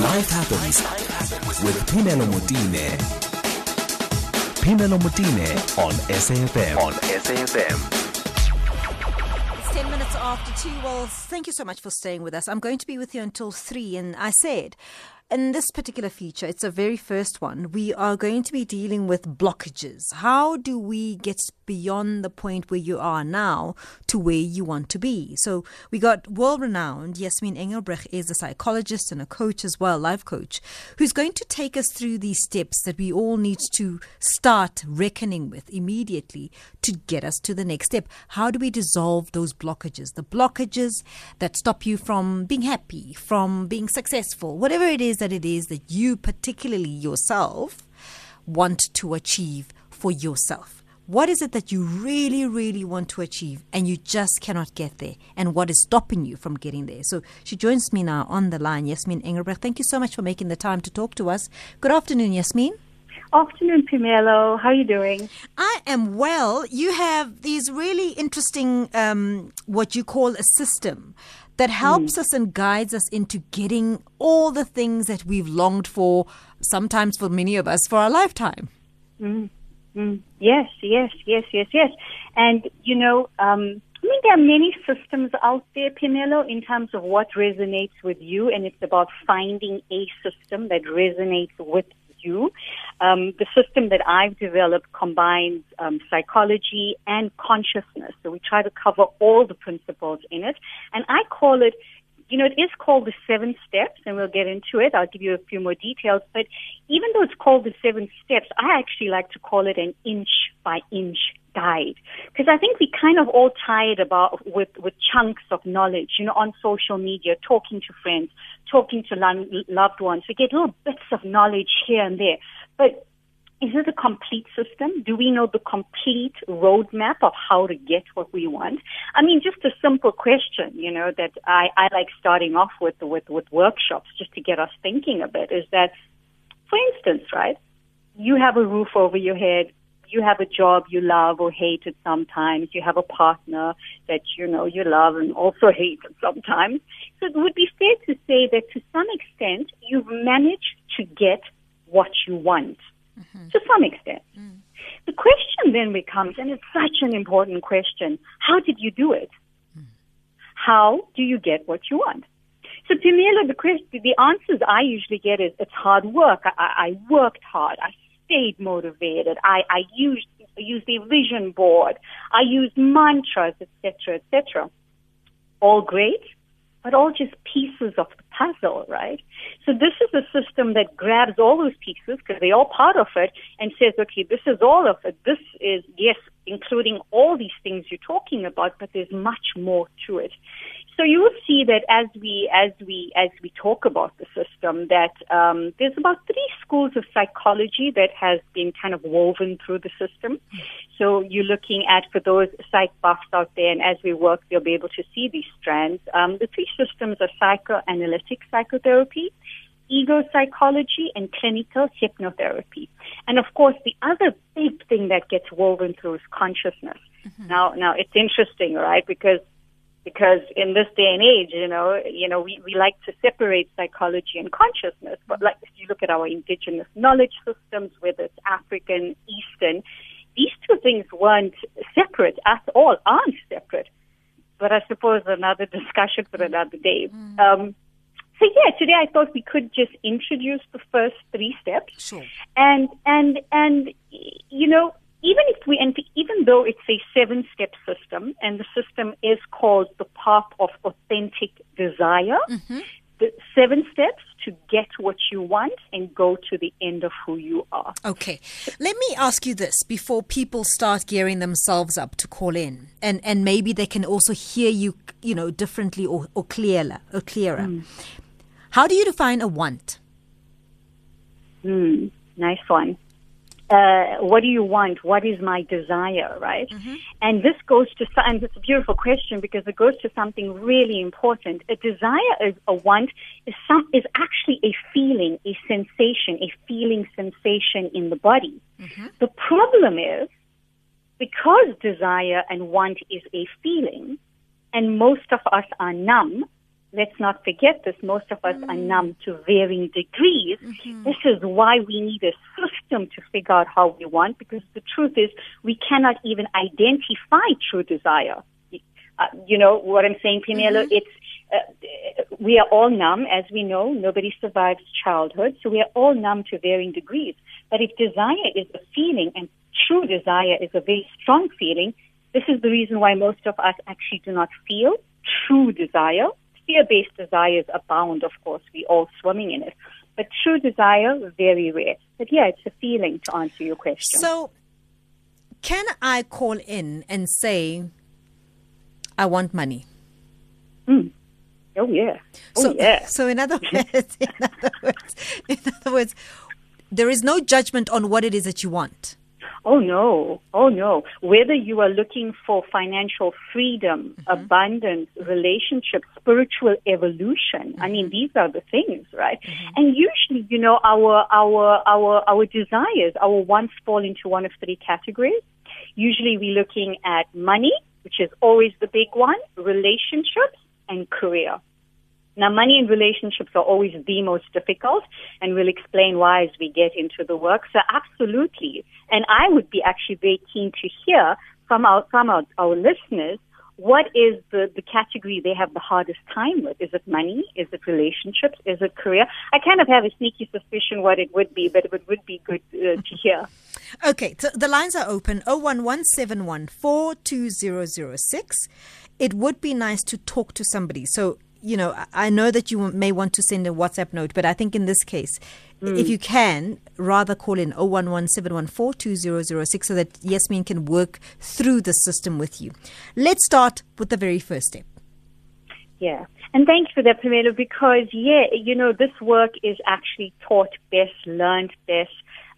Life happens with Phemelo Motene. Phemelo Motene on SAFM. On SAFM. It's 10 minutes after 2. Well, thank you so much for staying with us. I'm going to be with you until 3. And I said, in this particular feature, it's a very first one, we are going to be dealing with blockages. How do we get beyond the point where you are now to where you want to be? So we got world renowned Yasmeen Engelbrecht is a psychologist and a coach as well, life coach, who's going to take us through these steps that we all need to start reckoning with immediately to get us to the next step. How do we dissolve those blockages? The blockages that stop you from being happy, from being successful, whatever it is that it is that you, particularly yourself, want to achieve for yourself. What is it that you really, really want to achieve and you just cannot get there? And what is stopping you from getting there? So she joins me now on the line, Yasmeen Engelbrecht. Thank you so much for making the time to talk to us. Good afternoon, Yasmeen. Afternoon, Phemelo. How are you doing? I am well. You have these really interesting, um, what you call a system that helps us and guides us into getting all the things that we've longed for, sometimes for many of us, for our lifetime. Mm, mm. Yes, yes, yes, yes, yes. And, you know, um, I mean, there are many systems out there, Phemelo, in terms of what resonates with you, and it's about finding a system that resonates with you. Um, the system that I've developed combines um, psychology and consciousness. So we try to cover all the principles in it. And I call it, you know, it is called the seven steps, and we'll get into it. I'll give you a few more details. But even though it's called the seven steps, I actually like to call it an inch by inch guide because I think we kind of all tired about with with chunks of knowledge, you know, on social media, talking to friends, talking to lo- loved ones. We get little bits of knowledge here and there, but is it a complete system? Do we know the complete roadmap of how to get what we want? I mean, just a simple question, you know, that I, I like starting off with, with, with workshops just to get us thinking a bit is that, for instance, right, you have a roof over your head, you have a job you love or hate it sometimes, you have a partner that, you know, you love and also hate it sometimes. So it would be fair to say that to some extent, you've managed to get what you want mm-hmm. to some extent. Mm. The question then becomes, and it's such an important question, how did you do it? Mm. How do you get what you want? So Pamela, the question, the answers I usually get is it's hard work. I, I worked hard. I stayed motivated. I, I used used a vision board. I used mantras, etc., etc. All great, but all just pieces of the puzzle, right? So this is a system that grabs all those pieces because they're all part of it and says, okay, this is all of it. This is, yes, including all these things you're talking about, but there's much more to it. So you will see that as we as we as we talk about the system, that um, there's about three schools of psychology that has been kind of woven through the system. So you're looking at for those psych buffs out there, and as we work, you'll be able to see these strands. Um, the three systems are psychoanalytic psychotherapy, ego psychology and clinical hypnotherapy. And of course, the other big thing that gets woven through is consciousness. Mm-hmm. Now, now it's interesting, right? Because because in this day and age, you know, you know, we, we like to separate psychology and consciousness. But like if you look at our indigenous knowledge systems, whether it's African, Eastern, these two things weren't separate at all, aren't separate. But I suppose another discussion for another day. Mm. Um, so yeah, today I thought we could just introduce the first three steps, sure. and and and you know even if we, and even though it's a seven step system and the system is called the path of authentic desire, mm-hmm. the seven steps to get what you want and go to the end of who you are. Okay. Let me ask you this before people start gearing themselves up to call in and, and maybe they can also hear you, you know, differently or, or clearer or clearer. Mm. How do you define a want? Mm, nice one uh, what do you want? What is my desire, right? Mm-hmm. And this goes to, and it's a beautiful question because it goes to something really important. A desire is a want is some, is actually a feeling, a sensation, a feeling sensation in the body. Mm-hmm. The problem is because desire and want is a feeling, and most of us are numb, let's not forget this, most of us are numb to varying degrees. This is why we need a system to figure out how we want, because the truth is we cannot even identify true desire. Uh, you know what I'm saying, Pinello? It's uh, we are all numb, as we know. Nobody survives childhood, so we are all numb to varying degrees. But if desire is a feeling and true desire is a very strong feeling, this is the reason why most of us actually do not feel true desire. Fear-based desires abound, of course. We all swimming in it. But true desire, very rare. But yeah, it's a feeling to answer your question. So, can I call in and say, I want money? Mm. Oh yeah. Oh so, yeah. So in other words, in other words, in other words, there is no judgment on what it is that you want. Oh no. Oh no. Whether you are looking for financial freedom, Mm-hmm. abundance, relationships, spiritual evolution. I mean, these are the things, right? Mm-hmm. And usually, you know, our our our our desires, our wants fall into one of three categories. Usually we're looking at money, which is always the big one, relationships and career. Now, money and relationships are always the most difficult, and we'll explain why as we get into the work. So, absolutely. And I would be actually very keen to hear from our, from our, our listeners what is the, the category they have the hardest time with? Is it money? Is it relationships? Is it career? I kind of have a sneaky suspicion what it would be, but it would be good uh, to hear. Okay, so the lines are open 0117142006. It would be nice to talk to somebody. So, you know, I- know that you may want to send a WhatsApp note, but I think in this case, if mm. you can, rather call in 0117142006 so that Yasmeen can work through the system with you. Let's start with the very first step. Yeah. And thanks for that, Pamela, because, yeah, you know, this work is actually taught best, learned best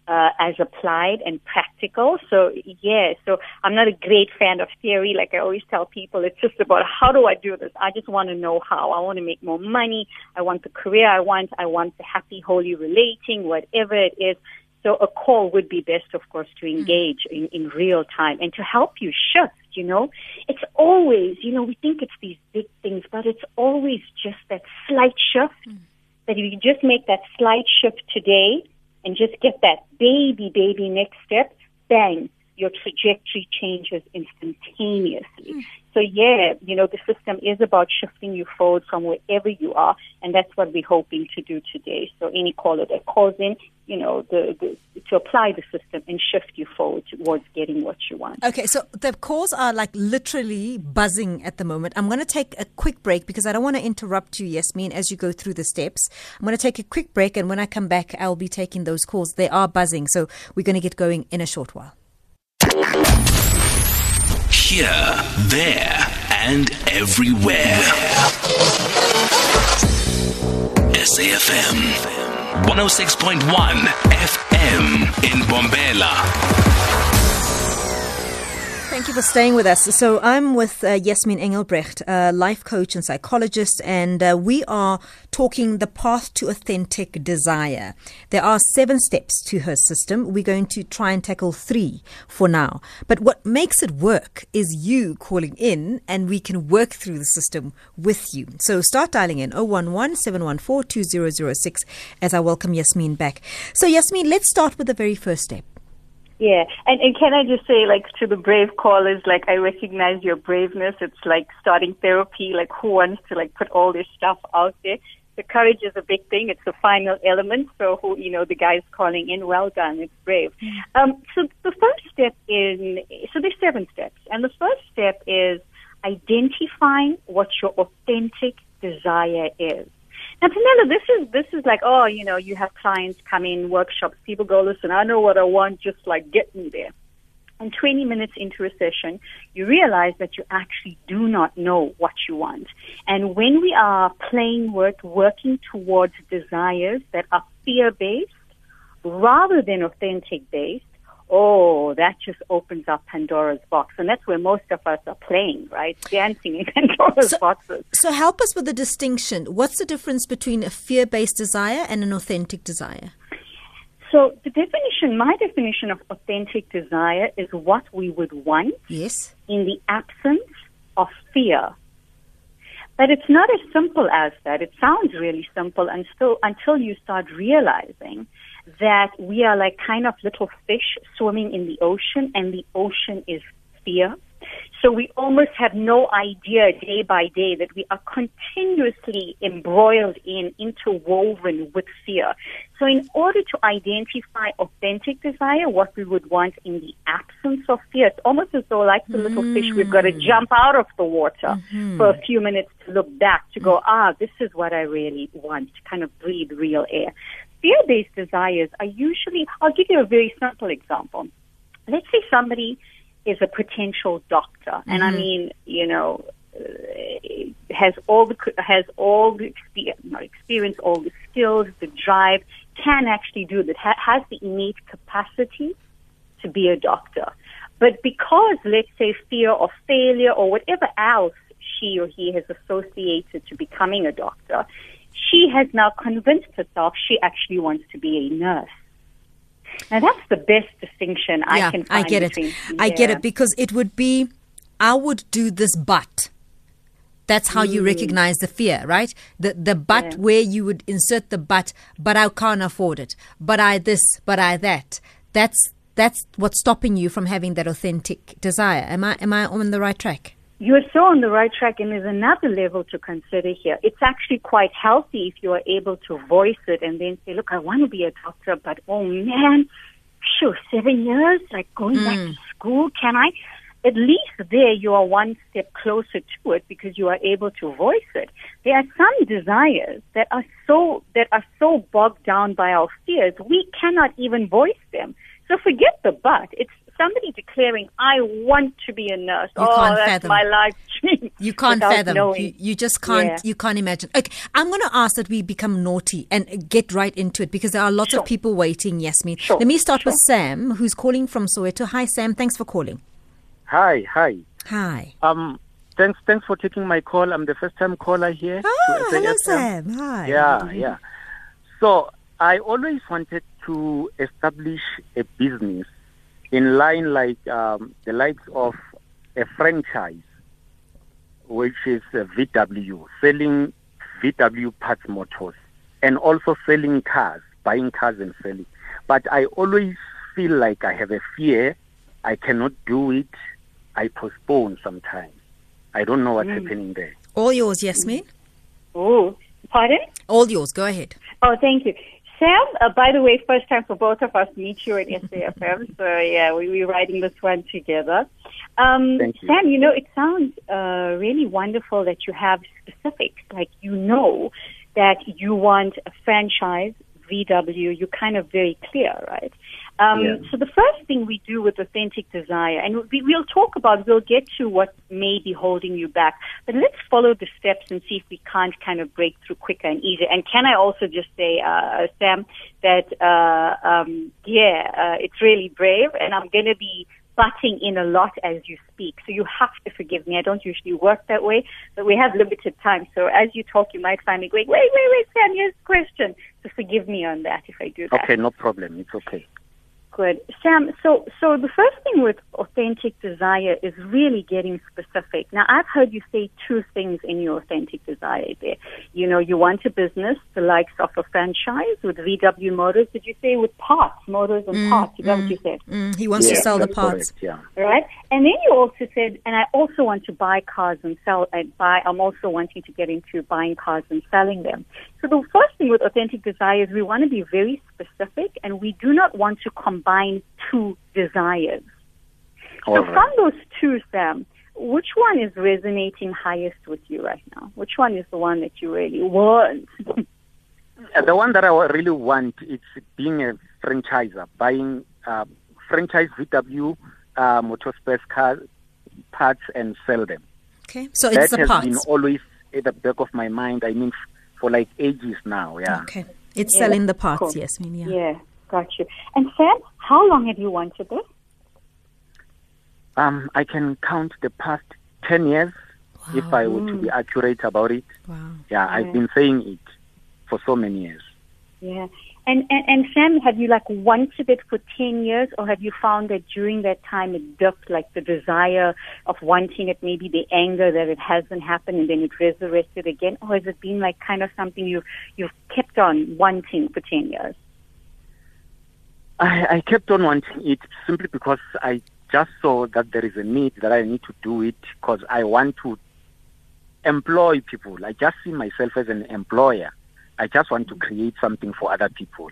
uh, as applied and practical. So, yeah, so I'm not a great fan of theory. Like I always tell people, it's just about how do I do this? I just want to know how. I want to make more money. I want the career I want. I want the happy, holy relating, whatever it is. So a call would be best, of course, to engage in, in real time and to help you shift, you know. It's always, you know, we think it's these big things, but it's always just that slight shift that if you just make that slight shift today and just get that baby, baby next step, bang, your trajectory changes instantaneously. So yeah, you know, the system is about shifting you forward from wherever you are, and that's what we're hoping to do today. So any caller that calls in, you know, the, the to apply the system and shift you forward towards getting what you want. Okay, so the calls are like literally buzzing at the moment. I'm going to take a quick break because I don't want to interrupt you, Yasmeen, as you go through the steps. I'm going to take a quick break, and when I come back, I'll be taking those calls. They are buzzing, so we're going to get going in a short while. Here, there, and everywhere. SAFM 106.1 FM in Bombela. Thank you for staying with us. So I'm with uh, Yasmeen Engelbrecht, a life coach and psychologist, and uh, we are talking the path to authentic desire. There are seven steps to her system. We're going to try and tackle three for now. But what makes it work is you calling in, and we can work through the system with you. So start dialing in 011 714 2006 as I welcome Yasmeen back. So, Yasmeen, let's start with the very first step. Yeah, and, and can I just say, like, to the brave callers, like, I recognize your braveness. It's like starting therapy. Like, who wants to like put all this stuff out there? The courage is a big thing. It's the final element. So, who you know, the guys calling in, well done. It's brave. Um, so, the first step in so there's seven steps, and the first step is identifying what your authentic desire is. Now, Pamela, this is this is like, oh, you know, you have clients come in workshops. People go, listen, I know what I want. Just like get me there. And 20 minutes into a session, you realize that you actually do not know what you want. And when we are playing with working towards desires that are fear based rather than authentic based, oh, that just opens up Pandora's box. And that's where most of us are playing, right? Dancing in Pandora's So- boxes. So help us with the distinction. What's the difference between a fear-based desire and an authentic desire? So the definition, my definition of authentic desire is what we would want Yes. in the absence of fear. But it's not as simple as that. It sounds really simple until, until you start realizing that we are like kind of little fish swimming in the ocean and the ocean is fear. So we almost have no idea day by day that we are continuously embroiled in, interwoven with fear. So in order to identify authentic desire, what we would want in the absence of fear, it's almost as though like the little fish, we've got to Mm. jump out of the water Mm-hmm. for a few minutes to look back to go, ah, this is what I really want, to kind of breathe real air. Fear-based desires are usually, I'll give you a very simple example. Let's say somebody is a potential doctor, and I mean, you know, uh, has all the has all the experience, experience, all the skills, the drive, can actually do that, ha- has the innate capacity to be a doctor. But because, let's say, fear of failure or whatever else she or he has associated to becoming a doctor, she has now convinced herself she actually wants to be a nurse. Now that's the best distinction I yeah, can I get it. I get it because it would be, I would do this, but. That's how you recognize the fear, right? The the but Mm. Yeah. where you would insert the but, but I can't afford it. But I this, but I that. That's that's what's stopping you from having that authentic desire. Am I am I on the right track? You're so on the right track, and there's another level to consider here. It's actually quite healthy if you are able to voice it and then say, "Look, I want to be a doctor, but oh man, sure, seven years, like going back mm. to school, can I?" At least there you are one step closer to it because you are able to voice it. There are some desires that are so that are so bogged down by our fears we cannot even voice them. So forget the but. It's somebody declaring, "I want to be a nurse." You oh, can't that's fathom. my life dream. You can't fathom. You, you just can't. Yeah. You can't imagine. Okay, I'm going to ask that we become naughty and get right into it because there are lots Sure. of people waiting. Yasmeen, Sure, let me start with. Sam, who's calling from Soweto. Hi, Sam. Thanks for calling. Hi, hi. Hi. Um, thanks, thanks for taking my call. I'm the first time caller here. to Ah, hello, SAFM. Sam. Hi. Yeah, yeah. So I always wanted to establish a business in line like um, the likes of a franchise, which is uh, VW, selling VW parts motors, and also selling cars, buying cars and selling. But I always feel like I have a fear. I cannot do it. I postpone sometimes. I don't know what's happening there. All yours, Yasmeen. Oh, pardon? All yours. Go ahead. Oh, thank you. Sam, uh, by the way, first time for both of us to meet you at SAFM. so, yeah, we, we're writing this one together. Um, Thank you. Sam, you know, it sounds uh, really wonderful that you have specifics. Like, you know that you want a franchise, VW. You're kind of very clear, right? Um, Yeah. So the first thing we do with authentic desire, and we, we'll talk about, we'll get to what may be holding you back, but let's follow the steps and see if we can't kind of break through quicker and easier. And can I also just say, uh, Sam, that uh, um, yeah, uh, it's really brave, and I'm going to be butting in a lot as you speak. So you have to forgive me. I don't usually work that way, but we have limited time. So as you talk, you might find me going, wait, wait, wait, Sam, here's a question. So forgive me on that if I do that. Okay, no problem. It's okay. Good. Sam, so, so the first thing with authentic desire is really getting specific. Now, I've heard you say two things in your authentic desire there. You know, you want a business, the likes of a franchise with VW Motors. Did you say with parts, motors and parts? Is that what you said? Mm, he wants to sell the that's parts. correct, Yeah. right? And then you also said, and I also want to buy cars and sell. And buy. I'm also wanting to get into buying cars and selling them. So the first thing with authentic desire is we want to be very specific, and we do not want to combine two desires. All so right. from those two, Sam, which one is resonating highest with you right now? Which one is the one that you really want? The one that I really want is being a franchiser, buying uh, franchise VW uh, motorsports cars, parts, and sell them. Okay, so that it's the has parts. been always at the back of my mind. I mean, f- for like ages now. Yeah. Okay, it's Yeah, selling the parts. cool. Yasmeen. Yeah. yeah, got you. And Sam, how long have you wanted this? Um, I can count the past ten years if I were to be accurate about it. Wow. Yeah, Yeah. I've been saying it for so many years. Yeah. And, and and Sam, have you like wanted it for ten years, or have you found that during that time it dipped, like the desire of wanting it, maybe the anger that it hasn't happened, and then it resurrected again, or has it been like kind of something you you've kept on wanting for ten years? I, I kept on wanting it simply because I just saw that there is a need that I need to do it because I want to employ people. I just see myself as an employer. I just want to create something for other people.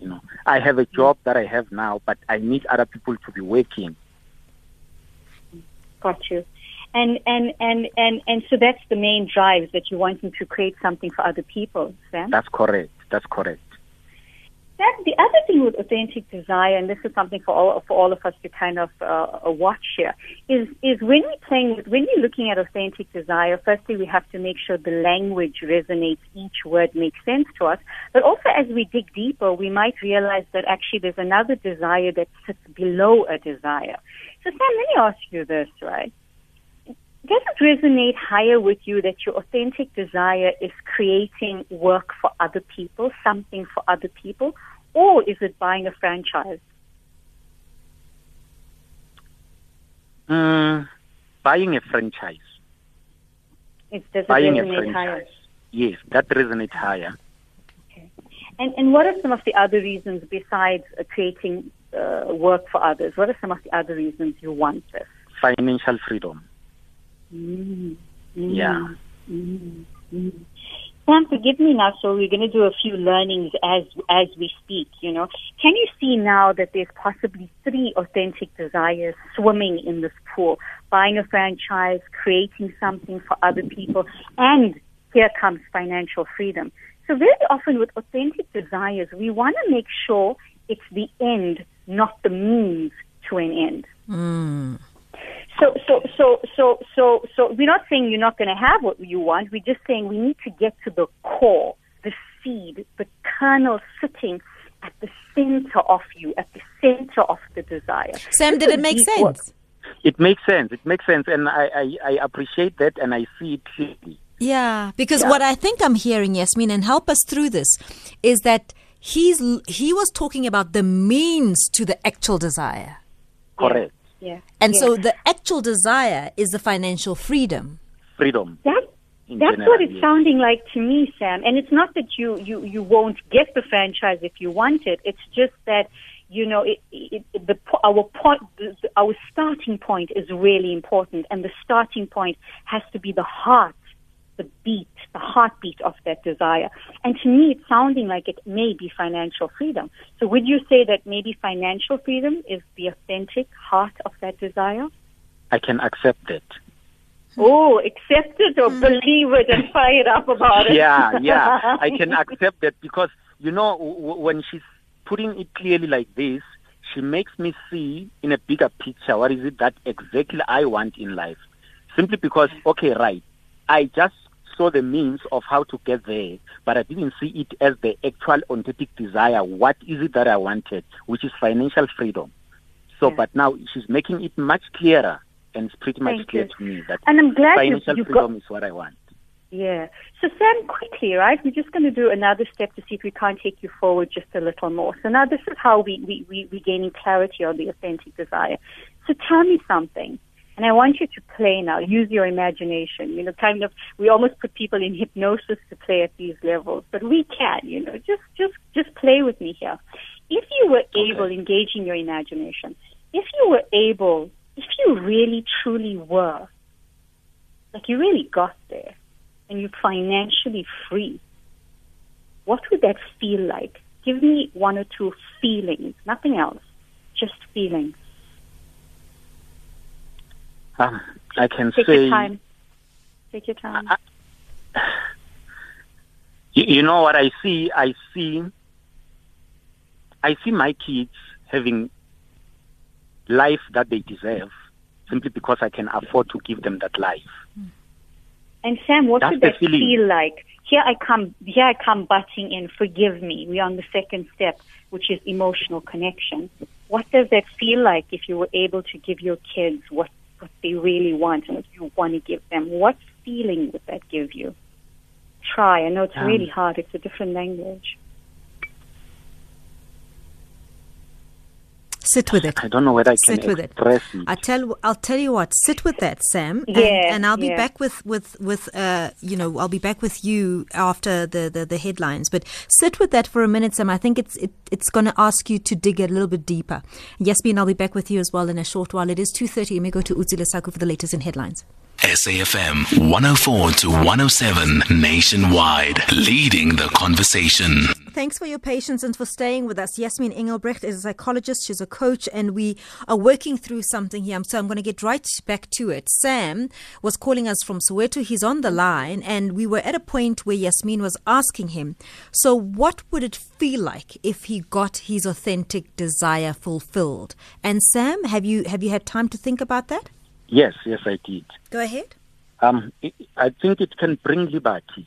You know, I have a job that I have now, but I need other people to be working. Got you. And and and and and so that's the main drive that you're wanting to create something for other people, Sam. That's correct. That's correct. That, the other thing with authentic desire, and this is something for all for all of us to kind of uh, watch here, is is when we're playing with, when we're looking at authentic desire. Firstly, we have to make sure the language resonates, each word makes sense to us. But also, as we dig deeper, we might realize that actually there's another desire that sits below a desire. So, Sam, let me ask you this, right? Does it resonate higher with you that your authentic desire is creating work for other people, something for other people, or is it buying a franchise? Mm, buying a franchise. It does it buying a franchise. higher? Yes, that resonates higher. Okay. And, and what are some of the other reasons besides uh, creating uh, work for others? What are some of the other reasons you want this? Financial freedom. Mm, Yeah. mm, mm. Sam, forgive me now. So we're going to do a few learnings as as we speak. You know, can you see now that there's possibly three authentic desires swimming in this pool? Buying a franchise, creating something for other people, and here comes financial freedom. So very often with authentic desires, we want to make sure it's the end, not the means to an end. Mm. So, so, so, so, so, so, we're not saying you're not going to have what you want. We're just saying we need to get to the core, the seed, the kernel sitting at the center of you, at the center of the desire. Sam, This did it make deep work. sense? It makes sense. It makes sense, and I, I, I appreciate that, and I see it clearly. Yeah, because what I think I'm hearing, Yasmeen, and help us through this, is that he's he was talking about the means to the actual desire, Correct. Yeah. and yeah. so the actual desire is the financial freedom. Freedom. That, that's general, what it's yes. sounding like to me, Sam. And it's not that you, you, you won't get the franchise if you want it. It's just that, you know, it, it, it, the, our point, the, the- our starting point is really important. And the starting point has to be the heart, the beat, the heartbeat of that desire. And to me, it's sounding like it may be financial freedom. So would you say that maybe financial freedom is the authentic heart of that desire? I can accept it. Oh, accept it or hmm. believe it and fire up about it. yeah, yeah. I can accept that because you know w- w- when she's putting it clearly like this, she makes me see in a bigger picture what is it that exactly I want in life. Simply because, okay, right, I just saw the means of how to get there, but I didn't see it as the actual authentic desire. What is it that I wanted, which is financial freedom. So, Yeah. but now she's making it much clearer, and it's pretty much Thank clear you. to me that And I'm glad financial you got, freedom is what I want. yeah. So Sam, quickly, right? We're just going to do another step to see if we can't take you forward just a little more. So now this is how we, we, we, we're gaining clarity on the authentic desire. So tell me something. And I want you to play now. Use your imagination. You know, kind of, we almost put people in hypnosis to play at these levels, but we can, you know, just, just, just play with me here. If you were able, engaging your imagination, if you were able, if you really truly were, like you really got there, and you're financially free, what would that feel like? Give me one or two feelings, nothing else, just feelings. Um, I can Take say your time. Take your time. You, you know what I see? I see. I see my kids having life that they deserve, simply because I can afford to give them that life. And Sam, what That's the that feeling. feel like? Here I come. Here I come butting in. Forgive me. We're on the second step, which is emotional connection. What does that feel like if you were able to give your kids what what they really want and what you want to give them? What feeling would that give you? Try. I know it's Um, really hard. It's a different language. Sit with it. I don't know whether I can Sit with it. express it. I tell I'll tell you what. Sit with that, Sam. and- Yeah, and, I'll be yeah. back with with with uh you know I'll be back with you after the, the the headlines. But sit with that for a minute, Sam. I think it's it, it's going to ask you to dig a little bit deeper. Yes, Yasmeen, I'll be back with you as well in a short while. It is two thirty. Let me go to Uzila Saku for the latest in headlines. SAFM 104 to 107 nationwide, leading the conversation. Thanks for your patience and for staying with us. Yasmeen Engelbrecht is a psychologist, she's a coach, and we are working through something here. So I'm going to get right back to it. Sam was calling us from Soweto. He's on the line, and we were at a point where Yasmeen was asking him, So, what would it feel like if he got his authentic desire fulfilled? And Sam, have you have you had time to think about that? Yes, yes, I did. Go ahead. Um, I- I think it can bring liberty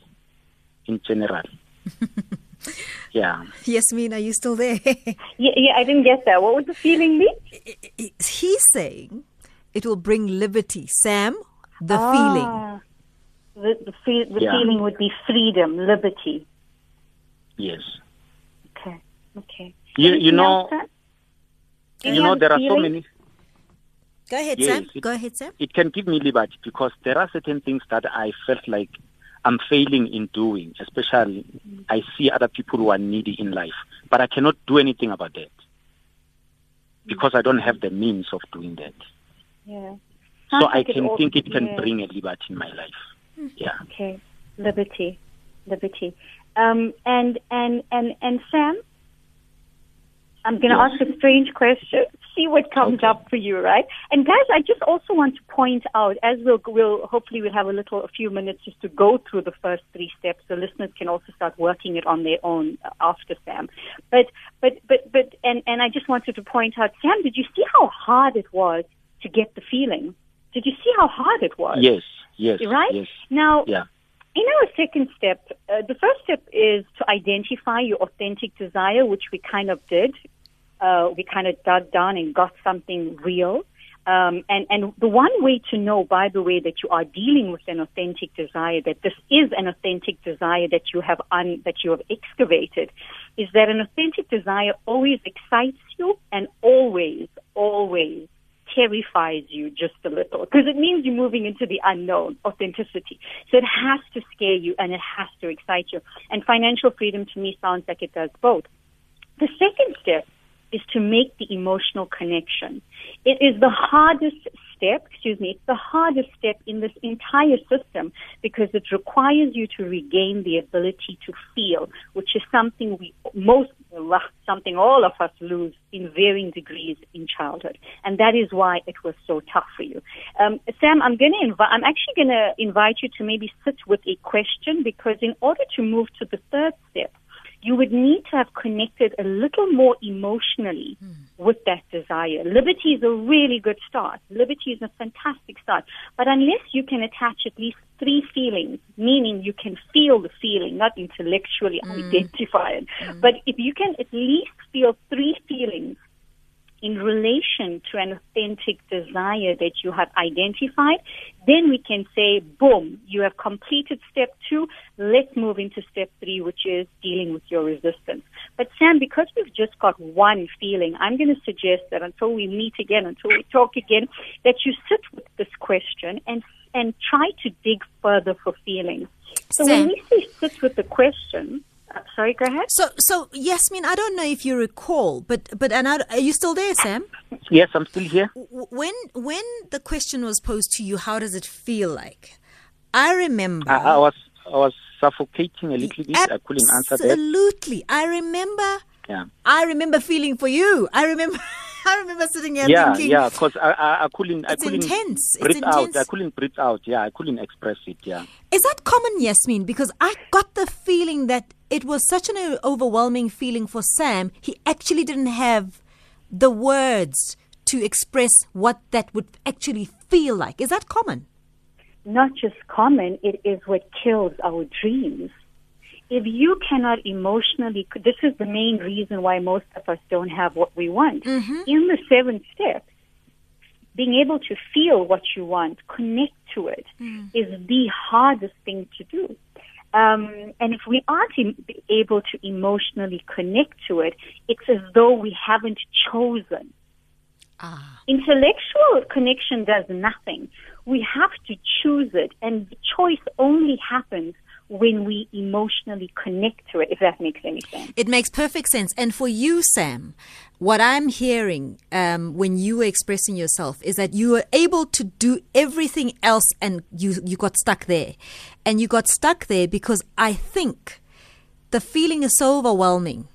in general. yeah. Yasmeen, are you still there? Yeah, yeah, I didn't get that. What was the feeling be? He's saying it will bring liberty. Sam, the feeling. Ah, The, the, fe- the Yeah. feeling would be freedom, liberty. Yes. Okay, okay. You, you know. Do you know, have a there are so many. Go ahead, Yes, Sam. it- Go ahead, Sam. It can give me liberty because there are certain things that I felt like I'm failing in doing. Especially, I see other people who are needy in life, but I cannot do anything about that because I don't have the means of doing that. Yeah. So Sounds I like it can all- think it can yeah. bring a liberty in my life. Yeah. Okay, liberty, liberty. Um, and and and and Sam, I'm going to Yes. ask a strange question. See what comes Okay. up for you, right? And guys, I just also want to point out, as we'll we'll hopefully we'll have a little a few minutes just to go through the first three steps, so listeners can also start working it on their own uh, after Sam. But but but but and and I just wanted to point out, Sam, did you see how hard it was to get the feeling? Did you see how hard it was? Yes. Yes. Right? Yes. Now, Yeah. in our second step, uh, the first step is to identify your authentic desire, which we kind of did. Uh, we kind of dug down and got something real. Um, and, and the one way to know, by the way, that you are dealing with an authentic desire, that this is an authentic desire that you have un, that you have excavated, is that an authentic desire always excites you and always, always terrifies you just a little because it means you're moving into the unknown, authenticity. So it has to scare you and it has to excite you. And financial freedom to me sounds like it does both. The second step is to make the emotional connection. It is the hardest step, excuse me, it's the hardest step in this entire system because it requires you to regain the ability to feel, which is something we most, something all of us lose in varying degrees in childhood. And that is why it was so tough for you. Um, Sam, I'm going to invite, I'm actually going to invite you to maybe sit with a question because in order to move to the third step, you would need to have connected a little more emotionally hmm. with that desire. Liberty is a really good start. Liberty is a fantastic start. But unless you can attach at least three feelings, meaning you can feel the feeling, not intellectually hmm. identify it, hmm. but if you can at least feel three feelings in relation to an authentic desire that you have identified, then we can say, boom, you have completed step two. Let's move into step three, which is dealing with your resistance. But Sam, because we've just got one feeling, I'm going to suggest that until we meet again, until we talk again, that you sit with this question and and try to dig further for feelings. So Sam. when we say sit with the question, sorry, go ahead. So, so Yasmeen, I don't know if you recall, but but and I, are you still there, Sam? Yes, I'm still here. When when the question was posed to you, how does it feel like? I remember. I, I was I was suffocating a little bit. I couldn't answer that. Absolutely, I remember. Yeah. I remember feeling for you. I remember. I remember sitting here Yeah, thinking, yeah, because I, I I couldn't I It's couldn't intense. It's breathe out. intense. I couldn't breathe out. Yeah, I couldn't express it. Yeah. Is that common, Yasmeen? Because I got the feeling that it was such an overwhelming feeling for Sam. He actually didn't have the words to express what that would actually feel like. Is that common? not just common, it is what kills our dreams. If you cannot emotionally, this is the main reason why most of us don't have what we want. Mm-hmm. In the seven steps, being able to feel what you want, connect to it, mm. is the hardest thing to do. Um, and if we aren't em- able to emotionally connect to it, it's as though we haven't chosen Ah. Intellectual connection does nothing. We have to choose it, and the choice only happens when we emotionally connect to it, if that makes any sense. It makes perfect sense. And for you, Sam, what I'm hearing um, when you were expressing yourself is that you were able to do everything else and you, you got stuck there. And you got stuck there because I think the feeling is so overwhelming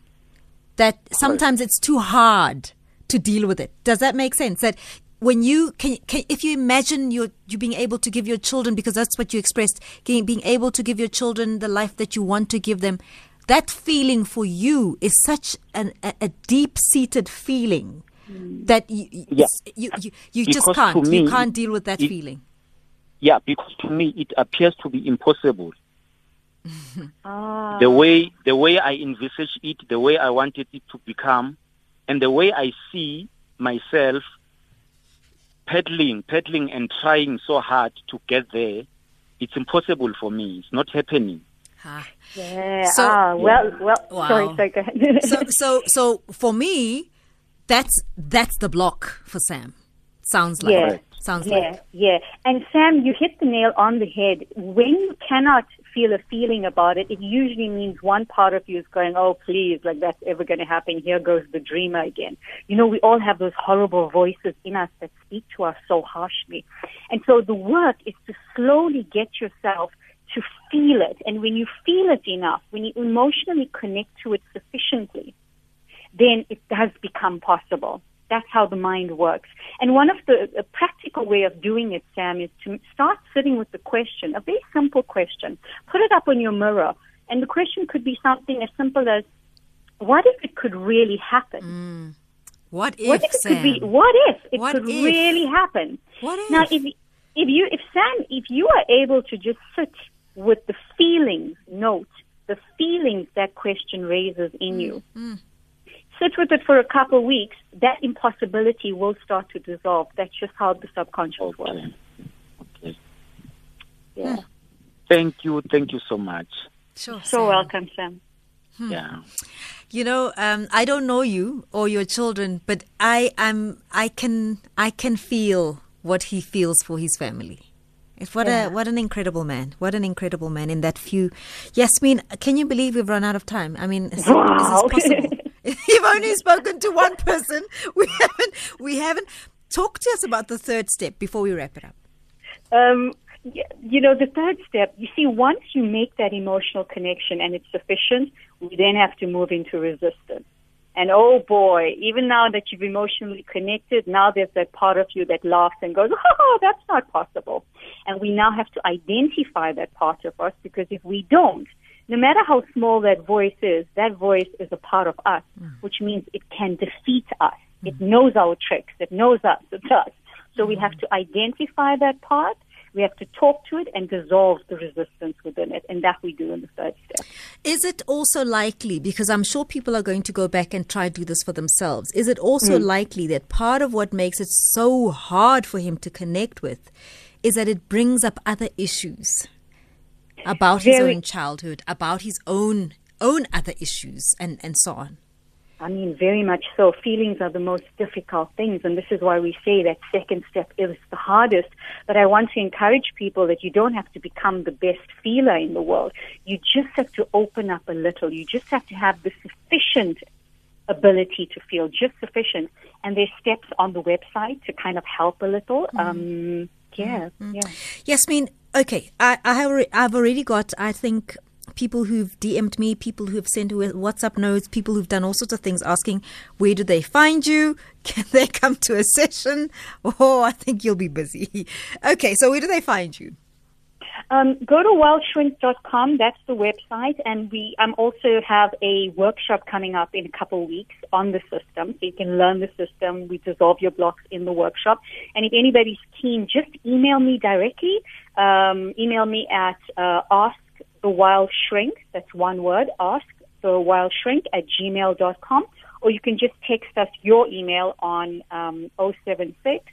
that sometimes it's too hard to deal with it. Does that make sense? That when you can, can if you imagine you you being able to give your children because that's what you expressed, being able to give your children the life that you want to give them, that feeling for you is such an, a, a deep seated feeling that you Yeah. you, you, you just can't to you can't deal with that it- feeling. Yeah, because to me it appears to be impossible. Ah. The way the way I envisage it, the way I wanted it to become, and the way I see myself peddling, peddling and trying so hard to get there, it's impossible for me. It's not happening. Ah. Yeah. So- ah, well, well. Wow. Sorry, sorry. Go ahead. so so so for me, that's that's the block for Sam. Sounds like Yeah. sounds Yeah, like yeah. And Sam, you hit the nail on the head. When you cannot feel a feeling about it, it usually means one part of you is going, oh, please, like that's ever going to happen. Here goes the dreamer again. You know, we all have those horrible voices in us that speak to us so harshly. And so the work is to slowly get yourself to feel it. And when you feel it enough, when you emotionally connect to it sufficiently, then it does become possible. That's how the mind works. And one of the a practical way of doing it, Sam, is to start sitting with the question, a very simple question. Put it up on your mirror. And the question could be something as simple as, what if it could really happen? Mm. what if, what if it Sam? could be, what if it What could if? really happen? What if? Now, if, if you, if Sam, if you are able to just sit with the feelings, note the feelings that question raises in mm. you, mm. Sit with it for a couple of weeks, that impossibility will start to dissolve. That's just how the subconscious works. Okay. Okay. Yeah. Thank you, thank you so much. sure, So Sam. welcome, Sam. Yeah. You know, um, I don't know you or your children, but I am. I can. I can feel what he feels for his family. If what a what an incredible man! What an incredible man! In that few, Yasmeen, can you believe we've run out of time? I mean, is, Wow. is this possible? You've only spoken to one person. We haven't. We haven't. Talk to us about the third step before we wrap it up. Um, you know, the third step, you see, once you make that emotional connection and it's sufficient, we then have to move into resistance. And oh boy, even now that you've emotionally connected, now there's that part of you that laughs and goes, oh, that's not possible. And we now have to identify that part of us because if we don't, no matter how small that voice is, that voice is a part of us, hmm. which means it can defeat us. It hmm. knows our tricks. It knows us. It does. So we hmm. have to identify that part. We have to talk to it and dissolve the resistance within it. And that we do in the third step. Is it also likely, because I'm sure people are going to go back and try to do this for themselves, is it also likely that part of what makes it so hard for him to connect with is that it brings up other issues about his Very- own childhood, about his own own other issues and, and so on? I mean, very much so. Feelings are the most difficult things, and this is why we say that second step is the hardest. But I want to encourage people that you don't have to become the best feeler in the world. You just have to open up a little. You just have to have the sufficient ability to feel, just sufficient. And there's steps on the website to kind of help a little. Um, yeah, yeah. Yasmeen, okay, I, I have, alre- I've already got, I think, people who've DM'd me, people who've sent WhatsApp notes, people who've done all sorts of things asking, where do they find you? Can they come to a session? Oh, I think you'll be busy. Okay, so where do they find you? Um, go to wildshrink.com. That's the website, and we um, also have a workshop coming up in a couple of weeks on the system, so you can learn the system. We dissolve your blocks in the workshop, and if anybody's keen, just email me directly. Um, email me at uh, ask the wild shrink. That's one word. Ask the wild shrink at gmail.com, or you can just text us your email on um, 076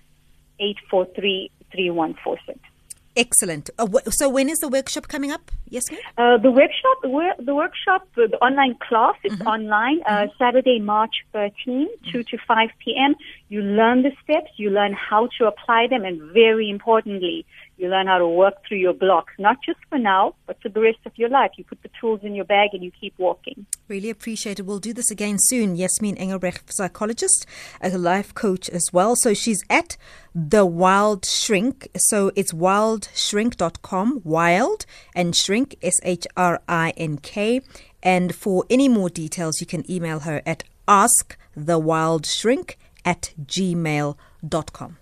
843 3146. Excellent. Uh, so when is the workshop coming up? Yes, ma'am? Uh, the workshop, the, the workshop, uh, the online class, it's online, uh, Saturday, March 13, 2 to 5 p.m. You learn the steps, you learn how to apply them, and very importantly, you learn how to work through your blocks, not just for now, but for the rest of your life. You put the tools in your bag and you keep walking. Really appreciate it. We'll do this again soon. Yasmeen Engelbrecht, psychologist, a life coach as well. So she's at the Wild Shrink. So it's wildshrink.com, wild and shrink, S H R I N K. And for any more details, you can email her at askthewildshrink at gmail.com.